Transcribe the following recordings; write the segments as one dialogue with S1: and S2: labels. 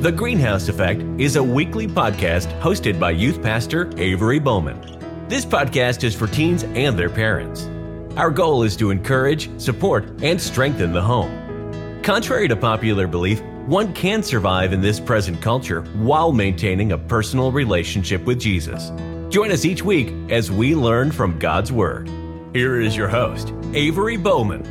S1: The Greenhouse Effect is a weekly podcast hosted by youth pastor Avery Bowman. This podcast is for teens and their parents. Our goal is to encourage, support, and strengthen the home. Contrary to popular belief, one can survive in this present culture while maintaining a personal relationship with Jesus. Join us each week as we learn from God's Word. Here is your host, Avery Bowman.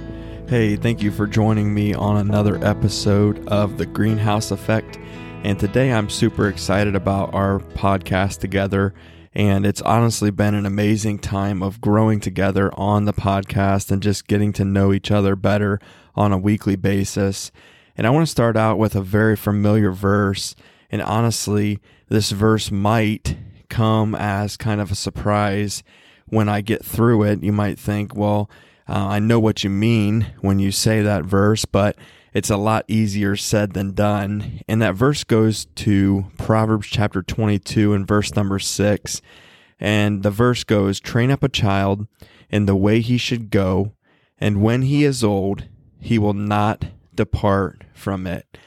S2: Hey, thank you for joining me on another episode of The Greenhouse Effect. And today I'm super excited about our podcast together. And it's honestly been an amazing time of growing together on the podcast and just getting to know each other better on a weekly basis. And I want to start out with a very familiar verse. And honestly, this verse might come as kind of a surprise when I get through it. You might think, well, uh, I know what you mean when you say that verse, but it's a lot easier said than done. And that verse goes to Proverbs chapter 22 and verse number 6. And the verse goes, Train up a child in the way he should go, and when he is old, he will not depart from it.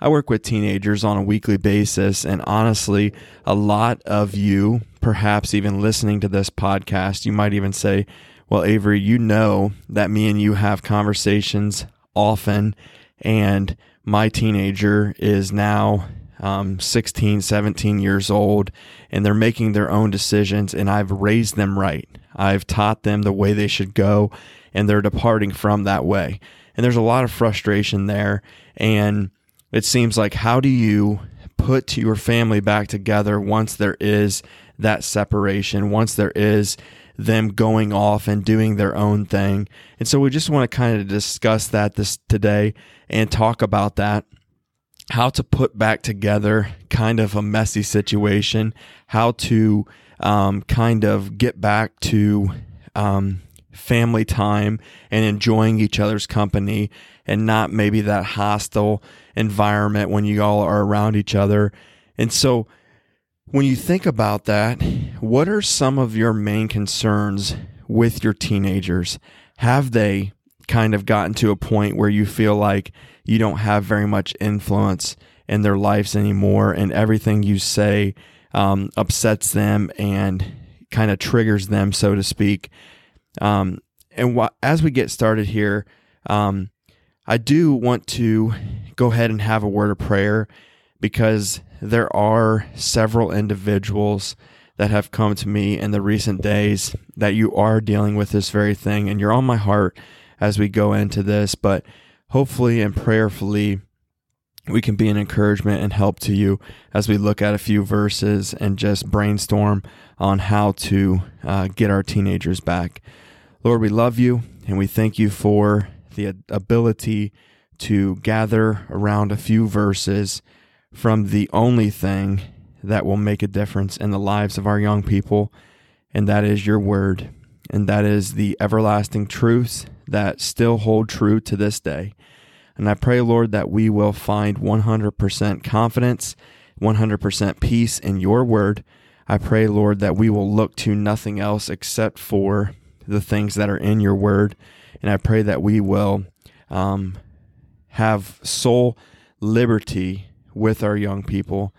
S2: I work with teenagers on a weekly basis, and honestly, a lot of you, perhaps even listening to this podcast, you might even say, Well, Avery, you know that me and you have conversations often and my teenager is now um, 16, 17 years old, and they're making their own decisions, and I've raised them right. I've taught them the way they should go, and they're departing from that way. And there's a lot of frustration there. And it seems like, how do you put your family back together once there is that separation, once there is them going off and doing their own thing. And so we just want to kind of discuss that this today and talk about that how to put back together kind of a messy situation, how to um, kind of get back to um, family time and enjoying each other's company and not maybe that hostile environment when you all are around each other. And so when you think about that, what are some of your main concerns with your teenagers? Have they kind of gotten to a point where you feel like you don't have very much influence in their lives anymore and everything you say um, upsets them and kind of triggers them, so to speak? Um, and wh- as we get started here, um, I do want to go ahead and have a word of prayer because there are several individuals that have come to me in the recent days that you are dealing with this very thing and you're on my heart as we go into this but hopefully and prayerfully we can be an encouragement and help to you as we look at a few verses and just brainstorm on how to uh, get our teenagers back. Lord we love you and we thank you for the ability to gather around a few verses from the only thing that will make a difference in the lives of our young people, and that is your word. And that is the everlasting truths that still hold true to this day. And I pray, Lord, that we will find 100% confidence, 100% peace in your word. I pray, Lord, that we will look to nothing else except for the things that are in your word. And I pray that we will um, have soul liberty with our young people.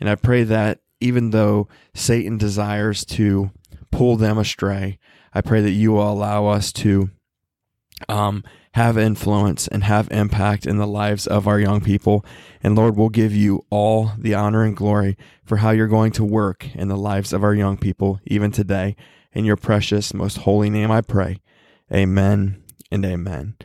S2: And I pray that even though Satan desires to pull them astray, I pray that you will allow us to um, have influence and have impact in the lives of our young people. And Lord, we'll give you all the honor and glory for how you're going to work in the lives of our young people, even today. In your precious, most holy name, I pray. Amen and amen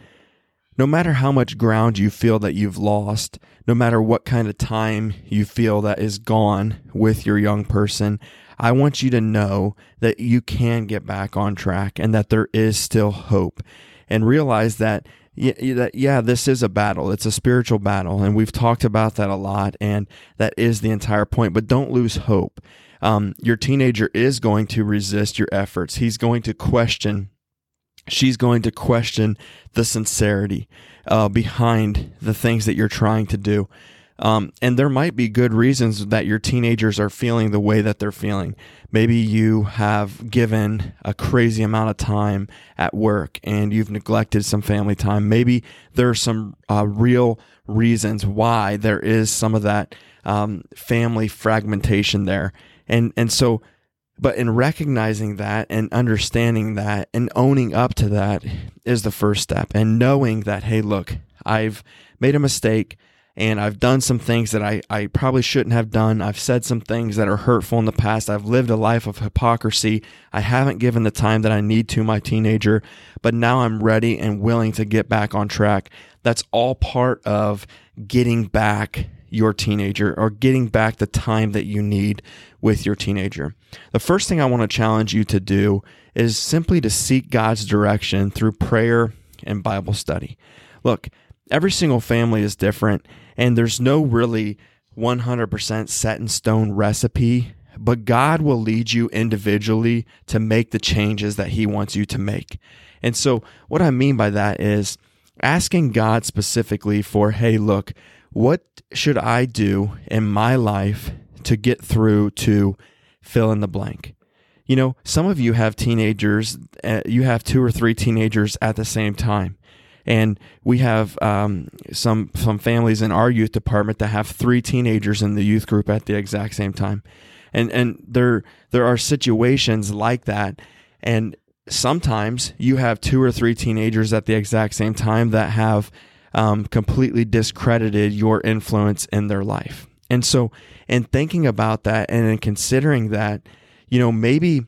S2: no matter how much ground you feel that you've lost, no matter what kind of time you feel that is gone with your young person, I want you to know that you can get back on track and that there is still hope. And realize that that yeah, this is a battle. It's a spiritual battle, and we've talked about that a lot, and that is the entire point. But don't lose hope. Um, your teenager is going to resist your efforts. He's going to question she's going to question the sincerity uh, behind the things that you're trying to do. Um, and there might be good reasons that your teenagers are feeling the way that they're feeling. Maybe you have given a crazy amount of time at work and you've neglected some family time. Maybe there are some uh, real reasons why there is some of that um, family fragmentation there. And, and so, but in recognizing that and understanding that and owning up to that is the first step. And knowing that, hey, look, I've made a mistake and I've done some things that I, I probably shouldn't have done. I've said some things that are hurtful in the past. I've lived a life of hypocrisy. I haven't given the time that I need to my teenager, but now I'm ready and willing to get back on track. That's all part of getting back your teenager or getting back the time that you need with your teenager. The first thing I want to challenge you to do is simply to seek God's direction through prayer and Bible study. Look, every single family is different and there's no really 100% set in stone recipe, but God will lead you individually to make the changes that He wants you to make. And so, what I mean by that is asking God specifically for, hey, look, what should I do in my life to get through to fill in the blank? You know, some of you have teenagers, uh, you have two or three teenagers at the same time. And we have um, some some families in our youth department that have three teenagers in the youth group at the exact same time, and and there there are situations like that, and sometimes you have two or three teenagers at the exact same time that have um, completely discredited your influence in their life. And so, in thinking about that and in considering that, you know, maybe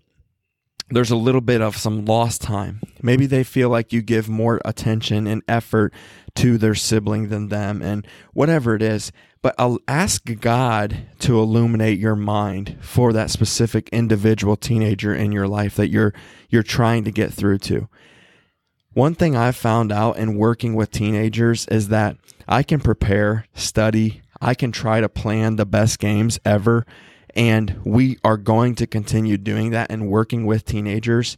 S2: there's a little bit of some lost time. Maybe they feel like you give more attention and effort to their sibling than them, and whatever it is. But I'll ask God to illuminate your mind for that specific individual teenager in your life that you're you're trying to get through to. One thing I've found out in working with teenagers is that I can prepare, study, I can try to plan the best games ever and we are going to continue doing that and working with teenagers.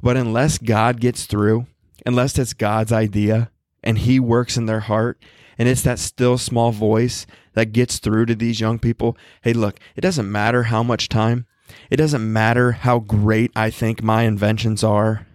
S2: But unless God gets through, unless it's God's idea and He works in their heart, and it's that still small voice that gets through to these young people hey, look, it doesn't matter how much time, it doesn't matter how great I think my inventions are.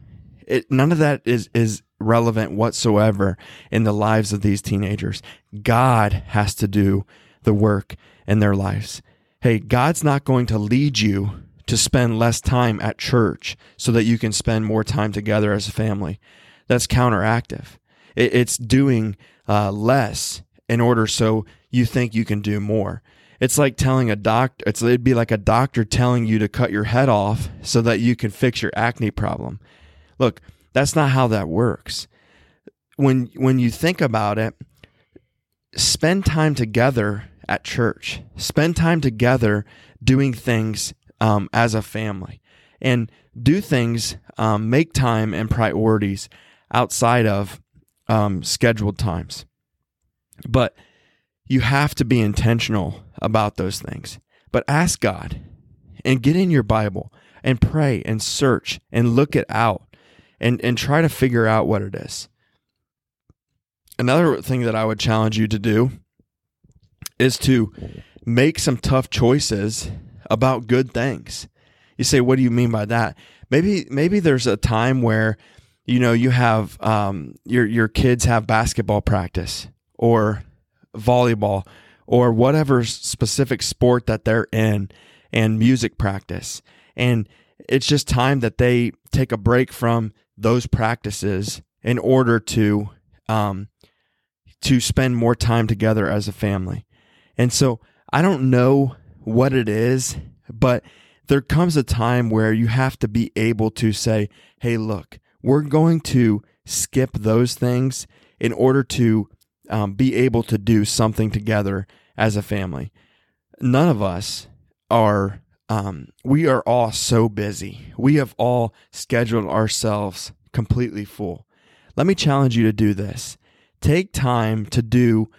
S2: It, none of that is, is relevant whatsoever in the lives of these teenagers. God has to do the work in their lives hey, God's not going to lead you to spend less time at church so that you can spend more time together as a family. That's counteractive. It's doing uh, less in order so you think you can do more. It's like telling a doctor, it'd be like a doctor telling you to cut your head off so that you can fix your acne problem. Look, that's not how that works. When, when you think about it, spend time together at church. Spend time together doing things um, as a family and do things, um, make time and priorities outside of um, scheduled times. But you have to be intentional about those things. But ask God and get in your Bible and pray and search and look it out and, and try to figure out what it is. Another thing that I would challenge you to do is to make some tough choices about good things. You say, what do you mean by that? Maybe maybe there's a time where you know you have um, your your kids have basketball practice or volleyball or whatever specific sport that they're in and music practice and it's just time that they take a break from those practices in order to um, to spend more time together as a family and so I don't know what it is, but there comes a time where you have to be able to say, hey, look, we're going to skip those things in order to um, be able to do something together as a family. None of us are, um, we are all so busy. We have all scheduled ourselves completely full. Let me challenge you to do this. Take time to do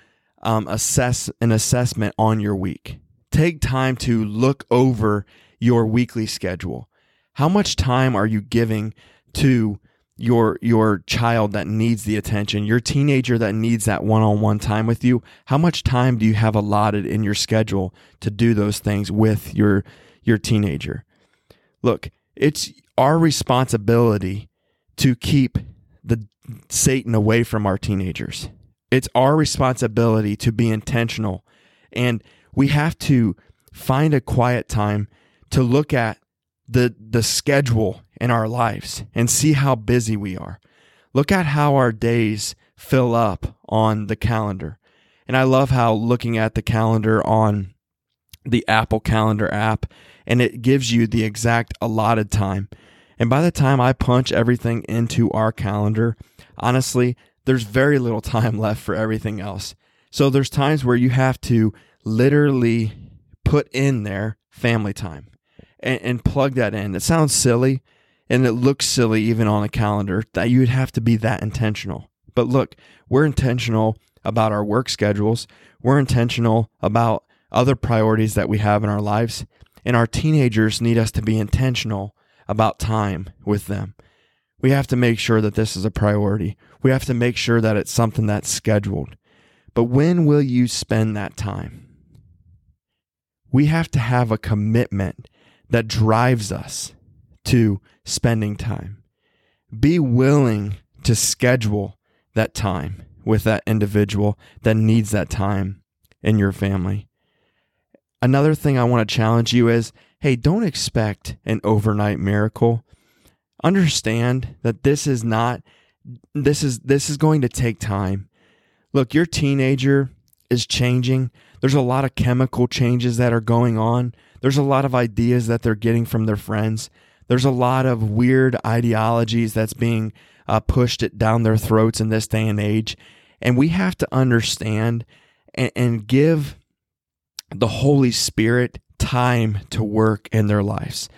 S2: um, assess an assessment on your week. Take time to look over your weekly schedule. How much time are you giving to your your child that needs the attention, your teenager that needs that one-on-one time with you, how much time do you have allotted in your schedule to do those things with your your teenager? Look, it's our responsibility to keep the Satan away from our teenagers. It's our responsibility to be intentional and we have to find a quiet time to look at the the schedule in our lives and see how busy we are. Look at how our days fill up on the calendar. And I love how looking at the calendar on the Apple Calendar app and it gives you the exact allotted time. And by the time I punch everything into our calendar, honestly, there's very little time left for everything else. So there's times where you have to literally put in there family time and, and plug that in. It sounds silly and it looks silly even on a calendar that you would have to be that intentional. But look, we're intentional about our work schedules. We're intentional about other priorities that we have in our lives. And our teenagers need us to be intentional about time with them. We have to make sure that this is a priority. We have to make sure that it's something that's scheduled. But when will you spend that time? We have to have a commitment that drives us to spending time. Be willing to schedule that time with that individual that needs that time in your family. Another thing I want to challenge you is hey, don't expect an overnight miracle. Understand that this is not this is this is going to take time. Look, your teenager is changing. There's a lot of chemical changes that are going on. There's a lot of ideas that they're getting from their friends. There's a lot of weird ideologies that's being uh, pushed it down their throats in this day and age. And we have to understand and, and give the Holy Spirit time to work in their lives.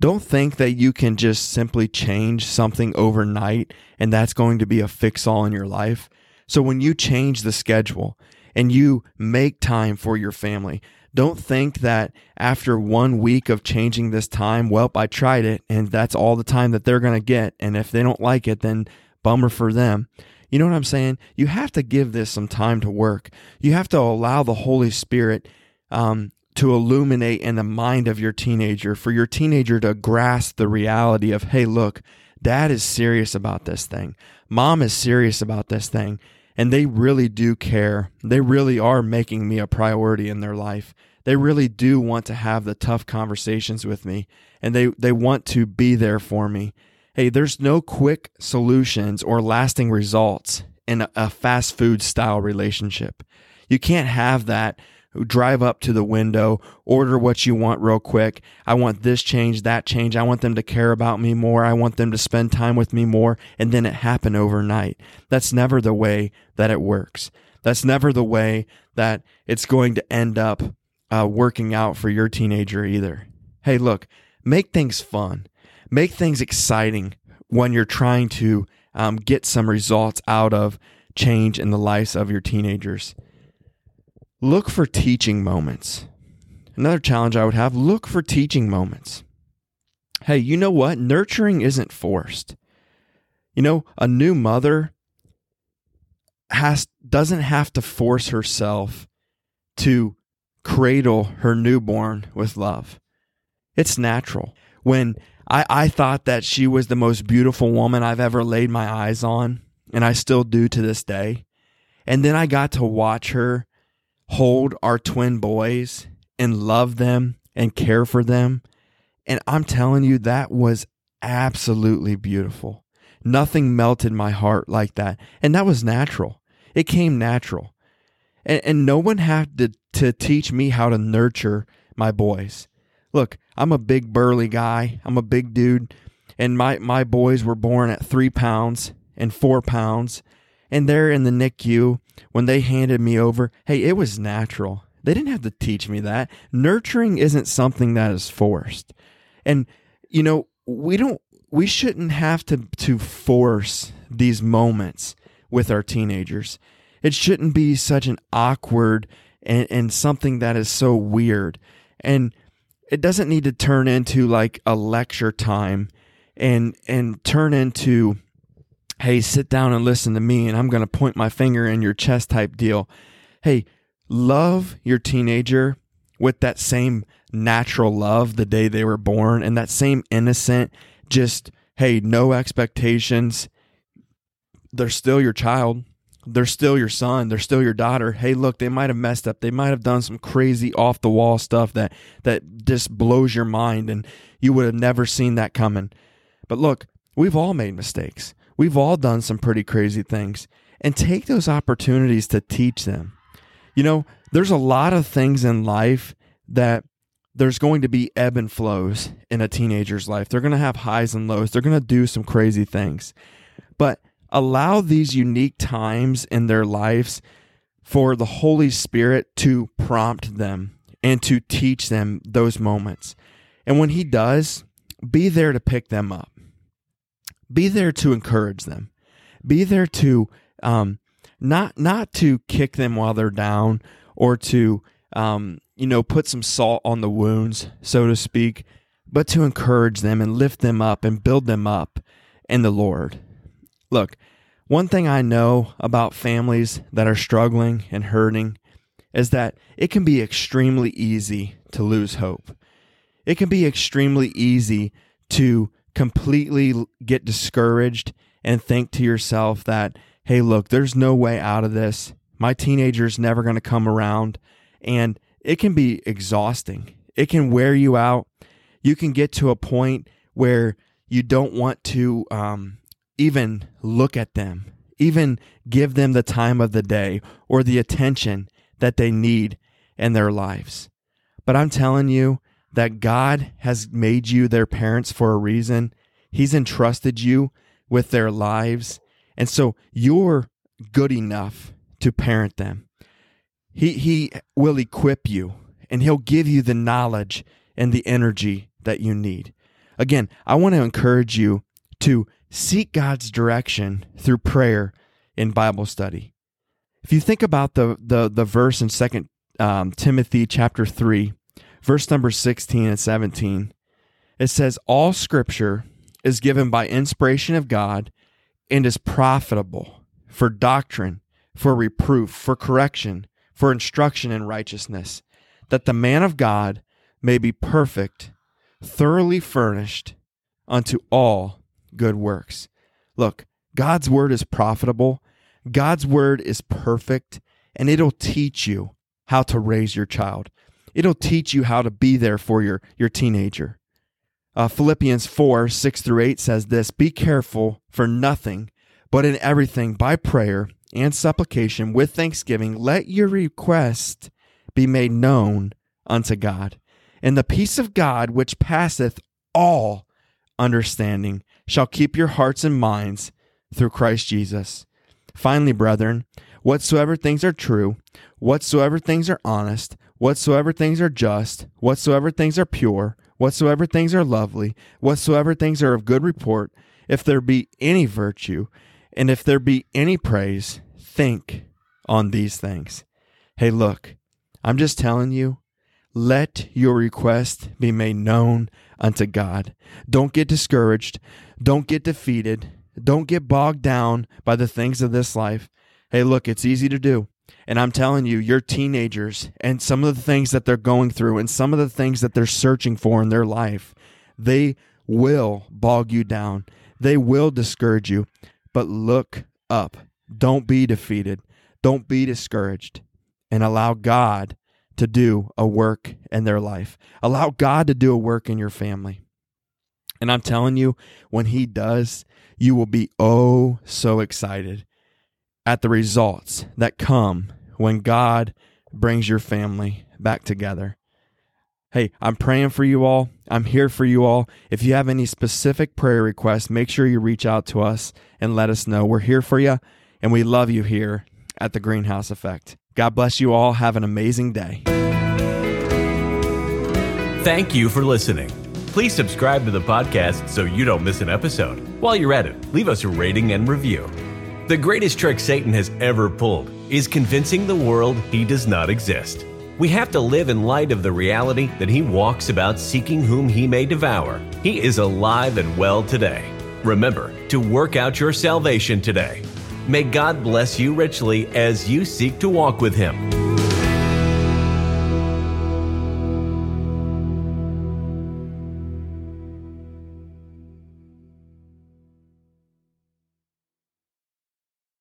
S2: Don't think that you can just simply change something overnight and that's going to be a fix all in your life. So when you change the schedule and you make time for your family, don't think that after one week of changing this time, well, I tried it and that's all the time that they're going to get. And if they don't like it, then bummer for them. You know what I'm saying? You have to give this some time to work. You have to allow the Holy Spirit um, to illuminate in the mind of your teenager, for your teenager to grasp the reality of, hey, look, dad is serious about this thing. Mom is serious about this thing and they really do care. They really are making me a priority in their life. They really do want to have the tough conversations with me and they, they want to be there for me. Hey, there's no quick solutions or lasting results in a, a fast food style relationship. You can't have that drive up to the window, order what you want real quick. I want this change, that change. I want them to care about me more. I want them to spend time with me more. And then it happen overnight. That's never the way that it works. That's never the way that it's going to end up uh, working out for your teenager either. Hey, look, make things fun, make things exciting when you're trying to um, get some results out of change in the lives of your teenagers. Look for teaching moments. Another challenge I would have look for teaching moments. Hey, you know what? Nurturing isn't forced. You know, a new mother has doesn't have to force herself to cradle her newborn with love. It's natural. When I, I thought that she was the most beautiful woman I've ever laid my eyes on, and I still do to this day. And then I got to watch her hold our twin boys and love them and care for them. And I'm telling you, that was absolutely beautiful. Nothing melted my heart like that. And that was natural. It came natural. And, and no one had to, to teach me how to nurture my boys. Look, I'm a big burly guy. I'm a big dude. And my, my boys were born at three pounds and four pounds and there in the NICU, when they handed me over, hey, it was natural. They didn't have to teach me that. Nurturing isn't something that is forced. And, you know, we don't, we shouldn't have to, to force these moments with our teenagers. It shouldn't be such an awkward and, and something that is so weird. And it doesn't need to turn into like a lecture time and, and turn into hey, sit down and listen to me and I'm going to point my finger in your chest type deal. Hey, love your teenager with that same natural love the day they were born and that same innocent, just, hey, no expectations. They're still your child. They're still your son. They're still your daughter. Hey, look, they might have messed up. They might have done some crazy off the wall stuff that that just blows your mind and you would have never seen that coming. But look, we've all made mistakes. We've all done some pretty crazy things. And take those opportunities to teach them. You know, there's a lot of things in life that there's going to be ebb and flows in a teenager's life. They're going to have highs and lows. They're going to do some crazy things. But allow these unique times in their lives for the Holy Spirit to prompt them and to teach them those moments. And when He does, be there to pick them up. Be there to encourage them. Be there to um, not not to kick them while they're down or to um, you know put some salt on the wounds, so to speak, but to encourage them and lift them up and build them up in the Lord. Look, one thing I know about families that are struggling and hurting is that it can be extremely easy to lose hope. It can be extremely easy to completely get discouraged and think to yourself that, hey, look, there's no way out of this. My teenager's never going to come around. And it can be exhausting. It can wear you out. You can get to a point where you don't want to um, even look at them, even give them the time of the day or the attention that they need in their lives. But I'm telling you, that God has made you their parents for a reason. He's entrusted you with their lives. And so you're good enough to parent them. He, he will equip you and he'll give you the knowledge and the energy that you need. Again, I want to encourage you to seek God's direction through prayer in Bible study. If you think about the, the, the verse in Second um, Timothy chapter 3, verse number 16 and 17, it says, All scripture is given by inspiration of God and is profitable for doctrine, for reproof, for correction, for instruction in righteousness, that the man of God may be perfect, thoroughly furnished unto all good works. Look, God's word is profitable, God's word is perfect, and it'll teach you how to raise your child. It'll teach you how to be there for your, your teenager. Uh, Philippians 4 6 through 8 says this Be careful for nothing, but in everything by prayer and supplication with thanksgiving, let your request be made known unto God. And the peace of God, which passeth all understanding, shall keep your hearts and minds through Christ Jesus. Finally, brethren, whatsoever things are true, whatsoever things are honest, whatsoever things are just, whatsoever things are pure, whatsoever things are lovely, whatsoever things are of good report, if there be any virtue, and if there be any praise, think on these things. Hey, look, I'm just telling you, let your request be made known unto God. Don't get discouraged. Don't get defeated. Don't get bogged down by the things of this life. Hey, look, it's easy to do. And I'm telling you, your teenagers and some of the things that they're going through and some of the things that they're searching for in their life, they will bog you down. They will discourage you. But look up. Don't be defeated. Don't be discouraged. And allow God to do a work in their life. Allow God to do a work in your family. And I'm telling you, when He does, you will be oh so excited at the results that come when God brings your family back together. Hey, I'm praying for you all. I'm here for you all. If you have any specific prayer requests, make sure you reach out to us and let us know. We're here for you and we love you here at the Greenhouse Effect. God bless you all. Have an amazing day.
S1: Thank you for listening. Please subscribe to the podcast so you don't miss an episode. While you're at it, leave us a rating and review. The greatest trick Satan has ever pulled is convincing the world he does not exist. We have to live in light of the reality that he walks about seeking whom he may devour. He is alive and well today. Remember to work out your salvation today. May God bless you richly as you seek to walk with Him.